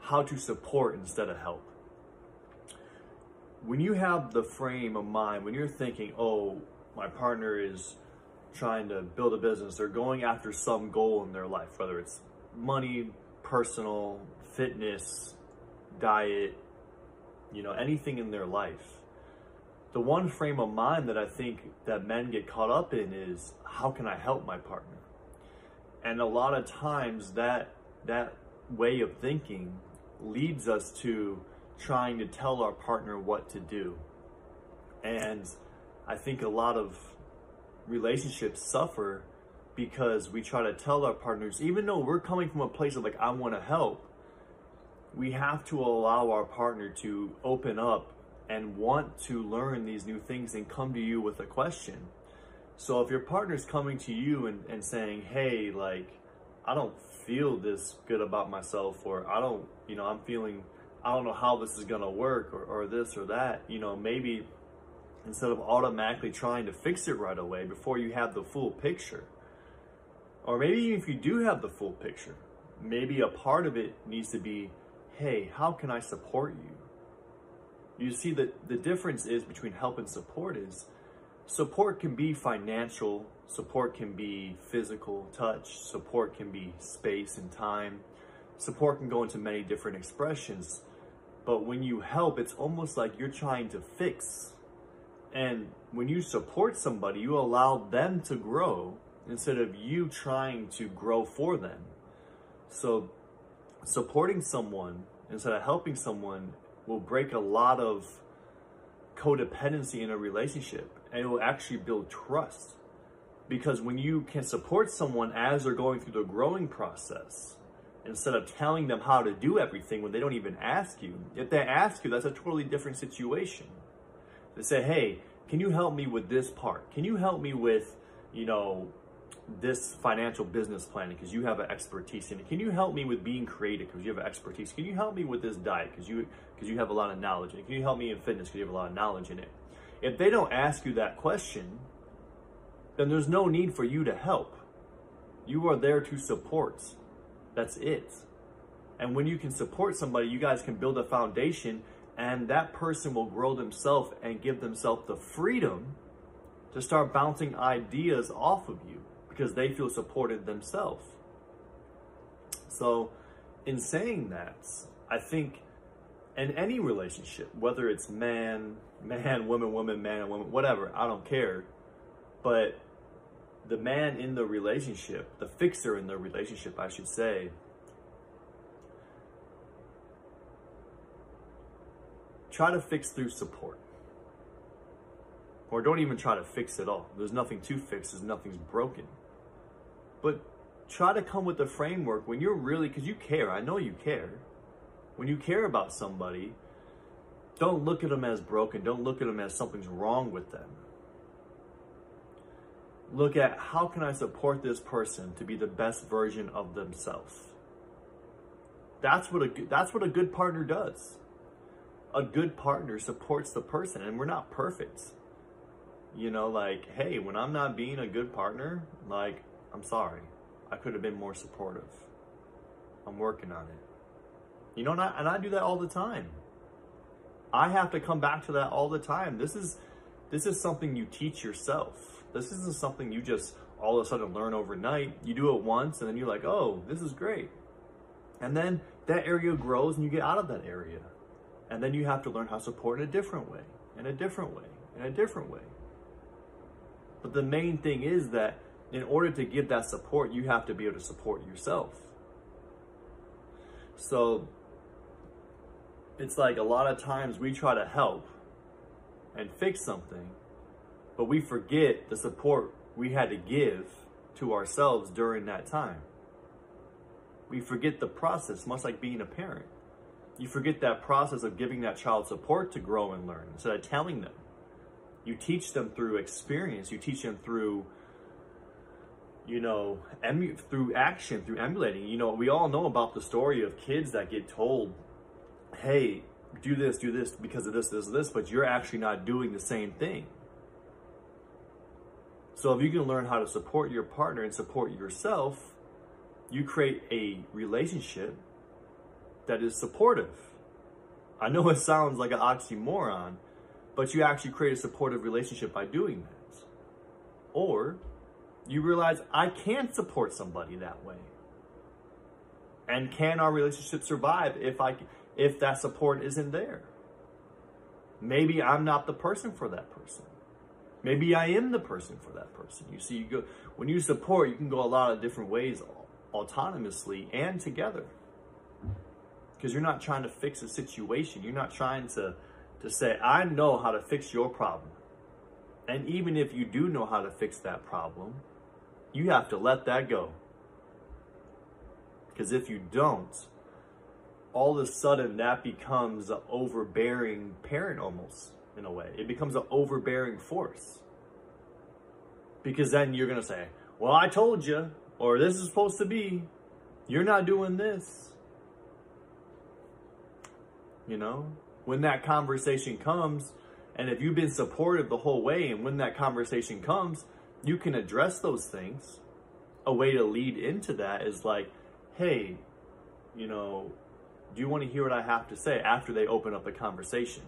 how to support instead of help. When you have the frame of mind, when you're thinking, oh, my partner is trying to build a business, they're going after some goal in their life, whether it's money, personal, fitness, diet, you know, anything in their life. The one frame of mind that I think that men get caught up in is how can I help my partner? And a lot of times that that way of thinking leads us to trying to tell our partner what to do. And I think a lot of relationships suffer because we try to tell our partners, even though we're coming from a place of like, I want to help, we have to allow our partner to open up and want to learn these new things and come to you with a question. So if your partner's coming to you and, and saying, hey, like, I don't feel this good about myself, or I don't, you know, I'm feeling, I don't know how this is gonna work, or, or this or that, you know, maybe instead of automatically trying to fix it right away before you have the full picture, or maybe even if you do have the full picture, maybe a part of it needs to be, hey, how can I support you? You see that the difference is between help and support is support can be financial, support can be physical touch, support can be space and time. Support can go into many different expressions. But when you help, it's almost like you're trying to fix. And when you support somebody, you allow them to grow instead of you trying to grow for them. So supporting someone instead of helping someone will break a lot of codependency in a relationship and it will actually build trust. Because when you can support someone as they're going through the growing process, instead of telling them how to do everything when they don't even ask you, if they ask you, that's a totally different situation. They say, hey, can you help me with this part? Can you help me with, you know, this financial business planning because you have an expertise in it? Can you help me with being creative because you have an expertise? Can you help me with this diet because you because you have a lot of knowledge in it? Can you help me in fitness because you have a lot of knowledge in it? If they don't ask you that question, then there's no need for you to help. You are there to support. That's it. And when you can support somebody, you guys can build a foundation and that person will grow themselves and give themselves the freedom to start bouncing ideas off of you because they feel supported themselves. So, in saying that, I think in any relationship, whether it's man, man, woman, woman, man, and woman, whatever, I don't care. But the man in the relationship, the fixer in the relationship, I should say, try to fix through support. Or don't even try to fix at all. There's nothing to fix, there's nothing's broken. But try to come with a framework when you're really, because you care, I know you care. When you care about somebody, don't look at them as broken. Don't look at them as something's wrong with them. Look at how can I support this person to be the best version of themselves. That's what a that's what a good partner does. A good partner supports the person, and we're not perfect. You know, like, hey, when I'm not being a good partner, like, I'm sorry. I could have been more supportive. I'm working on it. You know, and I, and I do that all the time. I have to come back to that all the time. This is this is something you teach yourself. This isn't something you just all of a sudden learn overnight. You do it once and then you're like, "Oh, this is great." And then that area grows and you get out of that area. And then you have to learn how to support in a different way, in a different way, in a different way. But the main thing is that in order to give that support, you have to be able to support yourself. So it's like a lot of times we try to help and fix something, but we forget the support we had to give to ourselves during that time. We forget the process, much like being a parent. You forget that process of giving that child support to grow and learn instead of telling them. You teach them through experience, you teach them through you know, emu- through action, through emulating. You know, we all know about the story of kids that get told, hey, do this, do this because of this, this, this, but you're actually not doing the same thing. So if you can learn how to support your partner and support yourself, you create a relationship that is supportive. I know it sounds like an oxymoron, but you actually create a supportive relationship by doing that. Or you realize I can support somebody that way. And can our relationship survive if I if that support isn't there? Maybe I'm not the person for that person. Maybe I am the person for that person. You see, you go when you support, you can go a lot of different ways autonomously and together. Because you're not trying to fix a situation. You're not trying to, to say, I know how to fix your problem. And even if you do know how to fix that problem, you have to let that go. Because if you don't, all of a sudden that becomes an overbearing parent almost in a way. It becomes an overbearing force. Because then you're going to say, Well, I told you, or this is supposed to be, you're not doing this. You know, when that conversation comes, and if you've been supportive the whole way, and when that conversation comes, you can address those things. A way to lead into that is like, hey, you know, do you want to hear what I have to say after they open up a conversation?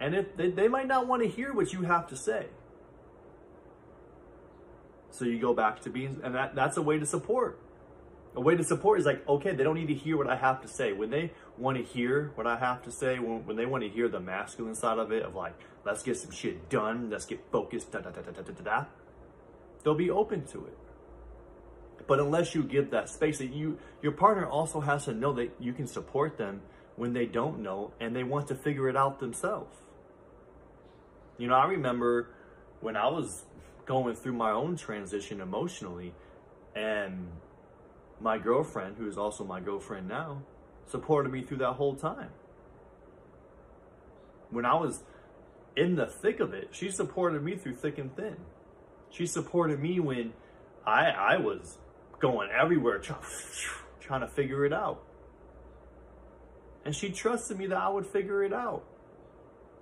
And if they, they might not want to hear what you have to say. So you go back to being, and that, that's a way to support. A way to support is like, okay, they don't need to hear what I have to say. When they want to hear what I have to say, when, when they want to hear the masculine side of it, of like, let's get some shit done, let's get focused, da da da da da da da, they'll be open to it. But unless you give that space, that you your partner also has to know that you can support them when they don't know and they want to figure it out themselves. You know, I remember when I was going through my own transition emotionally, and my girlfriend, who is also my girlfriend now, supported me through that whole time. When I was in the thick of it, she supported me through thick and thin. She supported me when I I was going everywhere trying, to figure it out. And she trusted me that I would figure it out.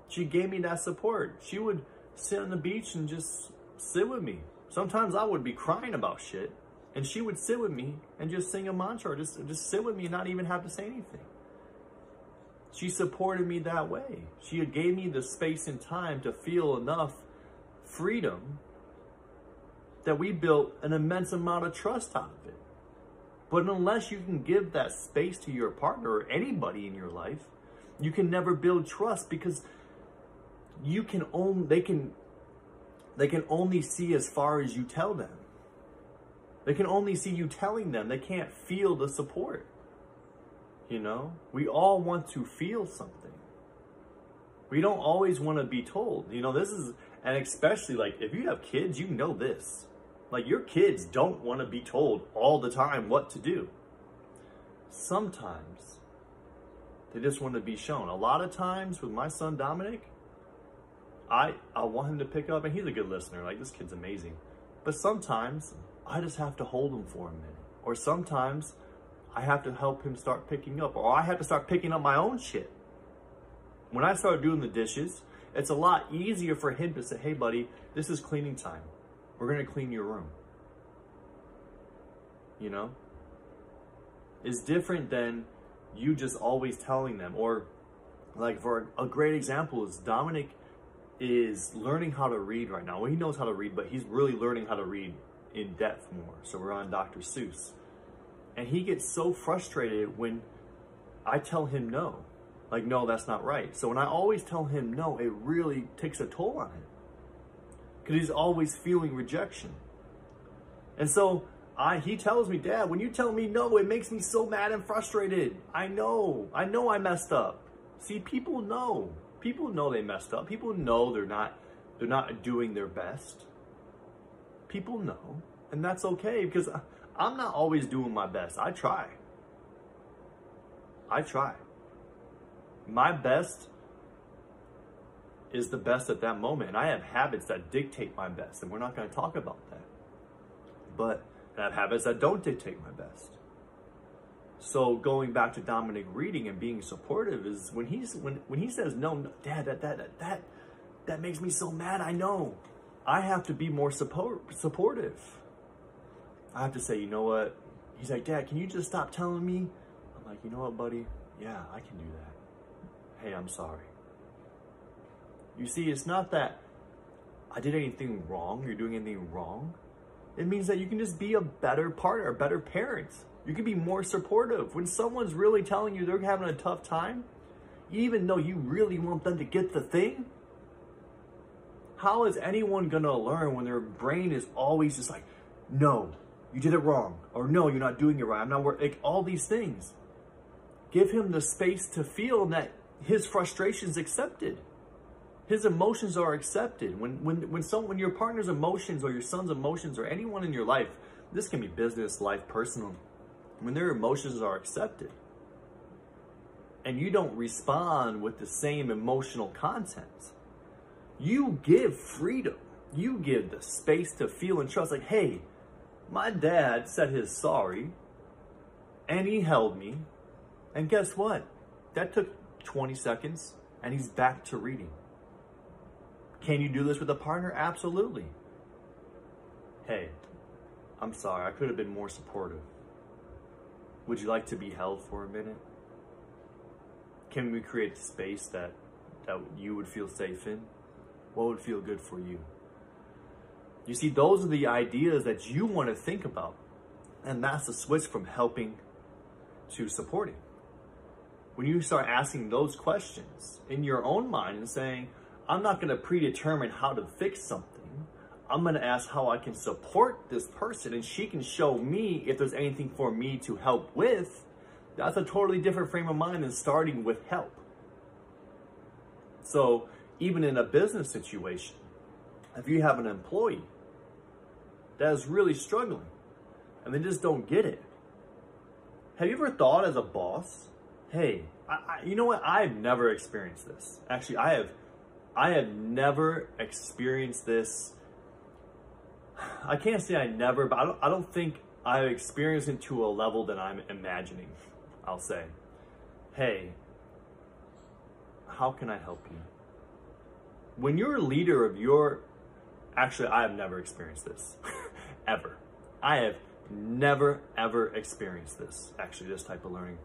She gave me that support. She would sit on the beach and just sit with me. Sometimes I would be crying about shit, and she would sit with me and just sing a mantra, just just sit with me and not even have to say anything. She supported me that way. She gave me the space and time to feel enough freedom that we built an immense amount of trust out of it. But unless you can give that space to your partner or anybody in your life, you can never build trust because you can only they can they can only see as far as you tell them. They can only see you telling them. They can't feel the support. You know, we all want to feel something. We don't always want to be told. You know, this is, and especially like if you have kids, you know this. Like your kids don't want to be told all the time what to do. Sometimes they just want to be shown. A lot of times with my son Dominic, I I want him to pick up, and he's a good listener. Like this kid's amazing. But sometimes I just have to hold him for a minute, or sometimes I have to help him start picking up, or I have to start picking up my own shit. When I start doing the dishes, it's a lot easier for him to say, "Hey, buddy, this is cleaning time. We're gonna clean your room." You know, is different than you just always telling them, or like for a great example is Dominic is learning how to read right now. Well, he knows how to read, but he's really learning how to read in depth more. So we're on Dr. Seuss. And he gets so frustrated when I tell him no. Like, no, that's not right. So when I always tell him no, it really takes a toll on him. Because he's always feeling rejection. And so I, he tells me, Dad, when you tell me no, it makes me so mad and frustrated. I know. I know I messed up. See, people know. People know they messed up. People know they're not they're not doing their best. People know, and that's okay because I'm not always doing my best. I try. I try. My best is the best at that moment. And I have habits that dictate my best, and we're not going to talk about that. But I have habits that don't dictate my best. So going back to Dominic reading and being supportive is when he's when when he says no, no dad that that that that that makes me so mad. I know. I have to be more support supportive. I have to say, you know what? He's like, Dad, can you just stop telling me? I'm Like, you know what, buddy? Yeah, I can do that. Hey, I'm sorry. You see, it's not that I did anything wrong, you're doing anything wrong. It means that you can just be a better partner, a better parent. You can be more supportive. When someone's really telling you they're having a tough time, even though you really want them to get the thing, how is anyone gonna learn when their brain is always just like, no, you did it wrong, or no, you're not doing it right. I'm not working. Like all these things. Give him the space to feel that his frustration is accepted. His emotions are accepted. When when when some when your partner's emotions or your son's emotions or anyone in your life, this can be business, life, personal, when their emotions are accepted and you don't respond with the same emotional content, you give freedom. You give the space to feel and trust. Like, hey, my dad said his sorry and he held me. And guess what? That took 20 seconds and he's back to reading. Can you do this with a partner? Absolutely. Hey, I'm sorry. I could have been more supportive. Would you like to be held for a minute? Can we create a space that that you would feel safe in? What would feel good for you? You see, those are the ideas that you want to think about. And that's the switch from helping to supporting. When you start asking those questions in your own mind and saying, I'm not going to predetermine how to fix something. I'm going to ask how I can support this person and she can show me if there's anything for me to help with. That's a totally different frame of mind than starting with help. So, even in a business situation, if you have an employee that is really struggling and they just don't get it, have you ever thought as a boss, hey, I, I, you know what? I've never experienced this. Actually, I have, I have never experienced this. I can't say I never, but I don't, I don't think I've experienced it to a level that I'm imagining. I'll say, hey, how can I help you? when you're a leader of your actually i have never experienced this ever i have never ever experienced this actually this type of learning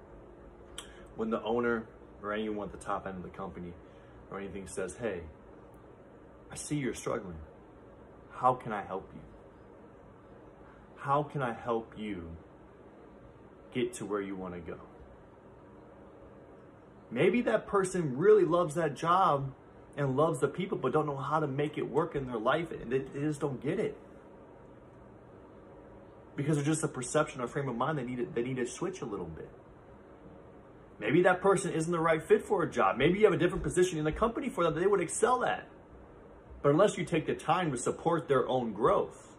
when the owner or anyone at the top end of the company or anything says hey i see you're struggling. How can i help you? How can i help you get to where you want to go? Maybe that person really loves that job and loves the people but don't know how to make it work in their life and they, they just don't get it. Because it's just a perception or frame of mind they need to, they need to switch a little bit maybe that person isn't the right fit for a job maybe you have a different position in the company for them that they would excel at but unless you take the time to support their own growth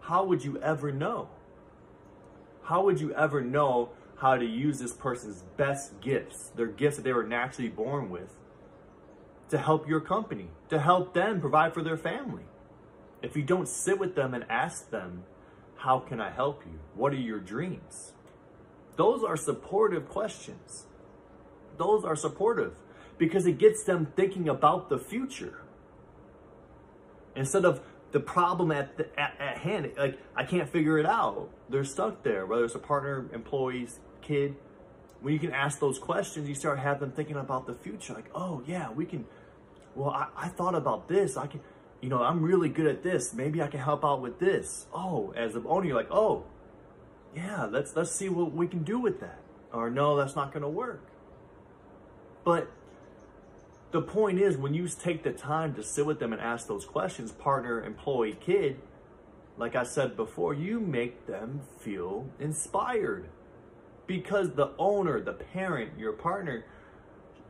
how would you ever know how would you ever know how to use this person's best gifts their gifts that they were naturally born with to help your company, to help them provide for their family. If you don't sit with them and ask them, how can I help you? What are your dreams? Those are supportive questions. Those are supportive because it gets them thinking about the future instead of the problem at, the, at, at hand. Like, I can't figure it out. They're stuck there, whether it's a partner, employees, kid. When you can ask those questions, you start having them thinking about the future. Like, oh, yeah, we can well, I, I thought about this. I can, you know, I'm really good at this. Maybe I can help out with this. Oh, as the owner, oh, you're like, oh, yeah, let's let's see what we can do with that. Or no, that's not going to work. But the point is, when you take the time to sit with them and ask those questions, partner, employee, kid, like I said before, you make them feel inspired because the owner, the parent, your partner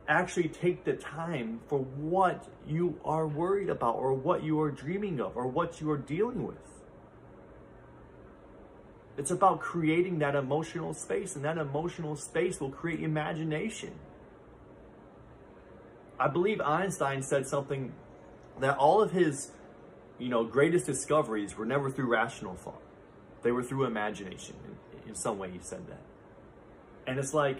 actually take the time for what you are worried about or what you are dreaming of or what you are dealing with. It's about creating that emotional space, and that emotional space will create imagination. I believe Einstein said something that all of his, you know, greatest discoveries were never through rational thought. They were through imagination. In, in some way, he said that. And it's like,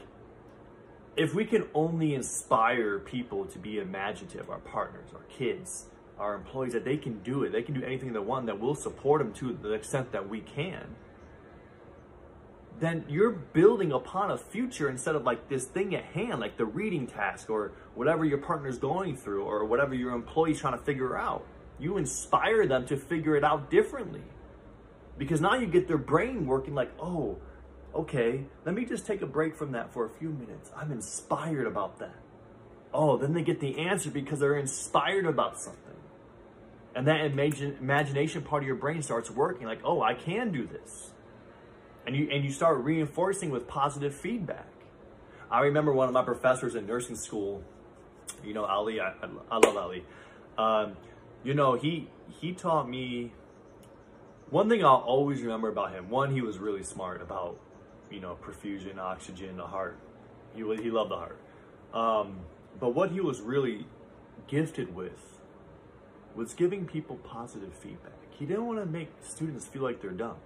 if we can only inspire people to be imaginative, our partners, our kids, our employees, that they can do it, they can do anything they want, that we'll support them to the extent that we can, then you're building upon a future instead of like this thing at hand, like the reading task or whatever your partner's going through or whatever your employee's trying to figure out. You inspire them to figure it out differently. Because now you get their brain working like, oh, okay, let me just take a break from that for a few minutes. I'm inspired about that. Oh, then they get the answer because they're inspired about something. And that imagine, imagination part of your brain starts working like, oh, I can do this. And you, and you start reinforcing with positive feedback. I remember one of my professors in nursing school, you know, Ali, I, I love Ali. Um, you know, he, he taught me one thing I'll always remember about him. One, he was really smart about, you know, perfusion, oxygen, the heart. He, he loved the heart. Um, but what he was really gifted with was giving people positive feedback. He didn't want to make students feel like they're dumb.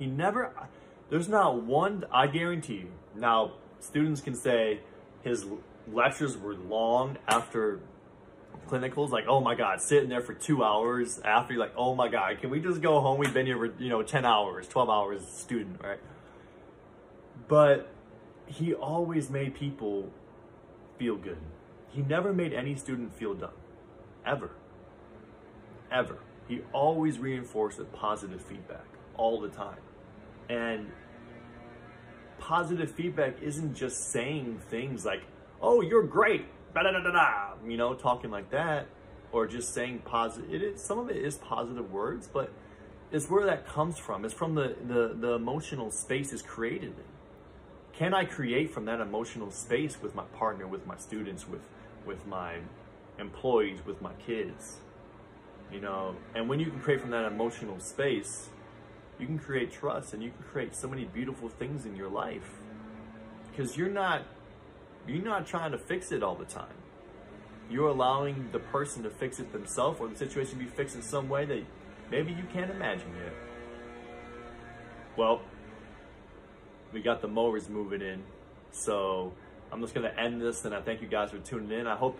He never, there's not one, I guarantee you. Now, students can say his lectures were long after clinicals, like, oh my God, sitting there for two hours after you're like, oh my God, can we just go home? We've been here for, you know, 10 hours, 12 hours student, right? But he always made people feel good. He never made any student feel dumb, ever ever. He always reinforced with positive feedback all the time. And positive feedback isn't just saying things like, oh, you're great, da da da da you know, talking like that, or just saying positive. It is, some of it is positive words, but it's where that comes from. It's from the, the, the emotional space is created. Can I create from that emotional space with my partner, with my students, with, with my employees, with my kids? you know and when you can create from that emotional space you can create trust and you can create so many beautiful things in your life. Because you're not you're not trying to fix it all the time. You're allowing the person to fix it themselves or the situation be fixed in some way that maybe you can't imagine yet. Well we got the mowers moving in. So i'm just going to end this and i thank you guys for tuning in. I hope this